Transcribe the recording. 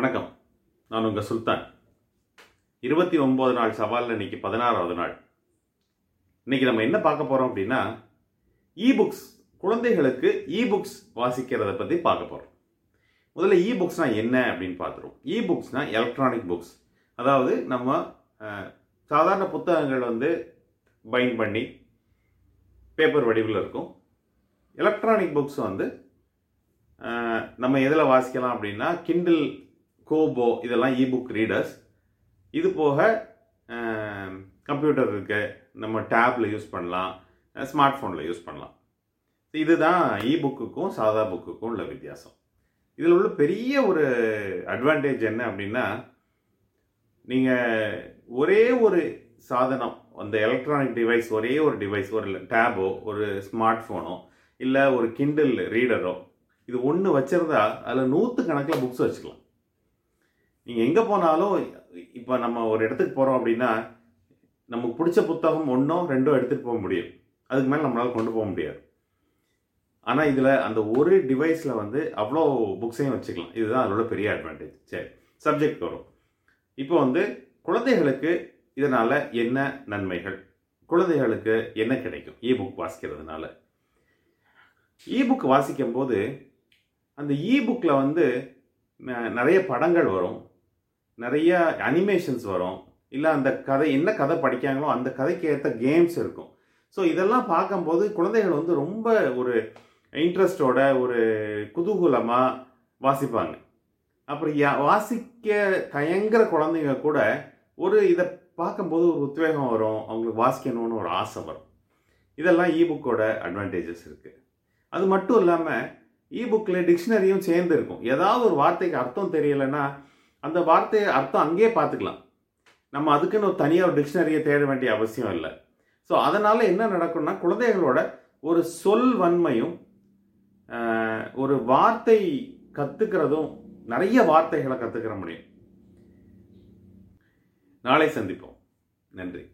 வணக்கம். நான் உங்கள் சுல்தான். இருபத்தி ஒம்பது நாள் சவாலில் இன்னைக்கு பதினாறாவது நாள். இன்னைக்கு நம்ம என்ன பார்க்க போகிறோம் அப்படின்னா இபுக்ஸ் குழந்தைகளுக்கு இபுக்ஸ் வாசிக்கிறத பற்றி பார்க்க போகிறோம் முதல்ல இபுக்ஸ்னால் என்ன அப்படின்னு பார்த்துருவோம். இபுக்ஸ்னால் எலக்ட்ரானிக் புக்ஸ் அதாவது நம்ம சாதாரண புத்தகங்கள் வந்து பைண்ட் பண்ணி பேப்பர் வடிவில் இருக்கும். எலக்ட்ரானிக் புக்ஸ் வந்து நம்ம எதில் வாசிக்கலாம் அப்படின்னா கிண்டில் கோபோ இதெல்லாம் இபுக் ரீடர்ஸ் இது போக கம்ப்யூட்டர் இருக்கு. நம்ம டேப்பில் யூஸ் பண்ணலாம். ஸ்மார்ட் ஃபோனில் யூஸ் பண்ணலாம். இதுதான் புக்குக்கும் சாதா புக்குக்கும் உள்ள வித்தியாசம். இதில் உள்ள பெரிய ஒரு அட்வான்டேஜ் என்ன அப்படின்னா நீங்கள் ஒரே ஒரு சாதனம் அந்த எலக்ட்ரானிக் டிவைஸ் ஒரே ஒரு டிவைஸ் ஒரு டேபோ ஒரு ஸ்மார்ட் ஃபோனோ இல்லை ஒரு கிண்டில் ரீடரோ இது ஒன்று வச்சுருந்தா அதில் நூற்று கணக்கில் புக்ஸ் வச்சுக்கலாம். நீங்கள் எங்கே போனாலும் இப்போ நம்ம ஒரு இடத்துக்கு போகிறோம் அப்படின்னா நமக்கு பிடிச்ச புத்தகம் ஒன்றோ ரெண்டோ எடுத்துகிட்டு போக முடியும். அதுக்கு மேலே நம்மளால் கொண்டு போக முடியாது. ஆனால் இதில் அந்த ஒரு டிவைஸில் வந்து அவ்வளோ புக்ஸையும் வச்சுக்கலாம். இதுதான் அதோட பெரிய அட்வான்டேஜ் சரி சப்ஜெக்ட் வரும். இப்போ வந்து குழந்தைகளுக்கு இதனால் என்ன நன்மைகள்? குழந்தைகளுக்கு என்ன கிடைக்கும்? இ புக் வாசிக்கிறதுனால. இ புக் வாசிக்கும் போது அந்த இ புக்கில் வந்து நிறைய படங்கள் வரும். நிறைய அனிமேஷன்ஸ் வரும். இல்லை அந்த கதை என்ன கதை படிக்காங்களோ அந்த கதைக்கு ஏற்ற கேம்ஸ் இருக்கும். ஸோ இதெல்லாம் பார்க்கும்போது குழந்தைகள் வந்து ரொம்ப ஒரு இன்ட்ரெஸ்டோட ஒரு குதூகூலமாக வாசிப்பாங்க. அப்புறம் யா- வாசிக்க தயங்குற குழந்தைங்க கூட ஒரு இதை பார்க்கும்போது ஒரு உத்வேகம் வரும். அவங்களுக்கு வாசிக்கணும்னு ஒரு ஆசை வரும். இதெல்லாம் இபுக்கோட அட்வான்டேஜஸ் இருக்குது அது மட்டும் இல்லாமல் இபுக்கில் டிக்ஷனரியும் சேர்ந்து இருக்கும். ஏதாவது ஒரு வார்த்தைக்கு அர்த்தம் தெரியலைன்னா அந்த வார்த்தையை அர்த்தம் அங்கேயே பார்த்துக்கலாம். நம்ம அதுக்குன்னு ஒரு தனியாக ஒரு டிக்ஷனரியை தேட வேண்டிய அவசியம் இல்லை. ஸோ அதனால் என்ன நடக்கும்னா குழந்தைகளோட ஒரு சொல் வன்மையும் ஒரு வார்த்தை கற்றுக்கிறதும் நிறைய வார்த்தைகளை கற்றுக்கிற முடியும். நாளை சந்திப்போம். நன்றி.